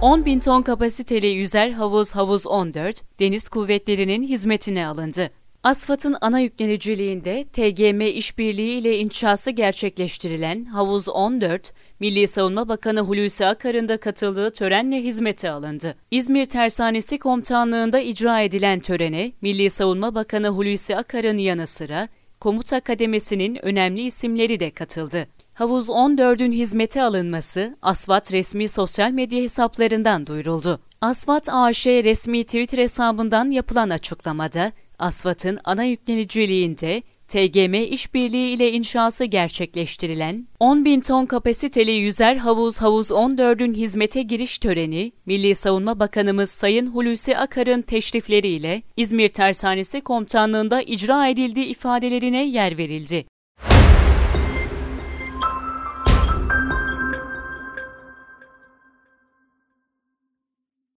10 bin ton kapasiteli yüzer havuz Havuz 14, Deniz Kuvvetleri'nin hizmetine alındı. ASFAD'ın ana yükleniciliğinde TGM işbirliği ile inşası gerçekleştirilen Havuz 14, Milli Savunma Bakanı Hulusi Akar'ın da katıldığı törenle hizmete alındı. İzmir Tersanesi Komutanlığı'nda icra edilen törene Milli Savunma Bakanı Hulusi Akar'ın yanı sıra komuta kademesinin önemli isimleri de katıldı. Havuz 14'ün hizmete alınması Asvat resmi sosyal medya hesaplarından duyuruldu. Asvat AŞ resmi Twitter hesabından yapılan açıklamada, Asfat'ın ana yükleniciliğinde TGM işbirliği ile inşası gerçekleştirilen 10 bin ton kapasiteli yüzer havuz havuz 14'ün hizmete giriş töreni, Milli Savunma Bakanımız Sayın Hulusi Akar'ın teşrifleriyle İzmir Tersanesi Komutanlığı'nda icra edildiği ifadelerine yer verildi.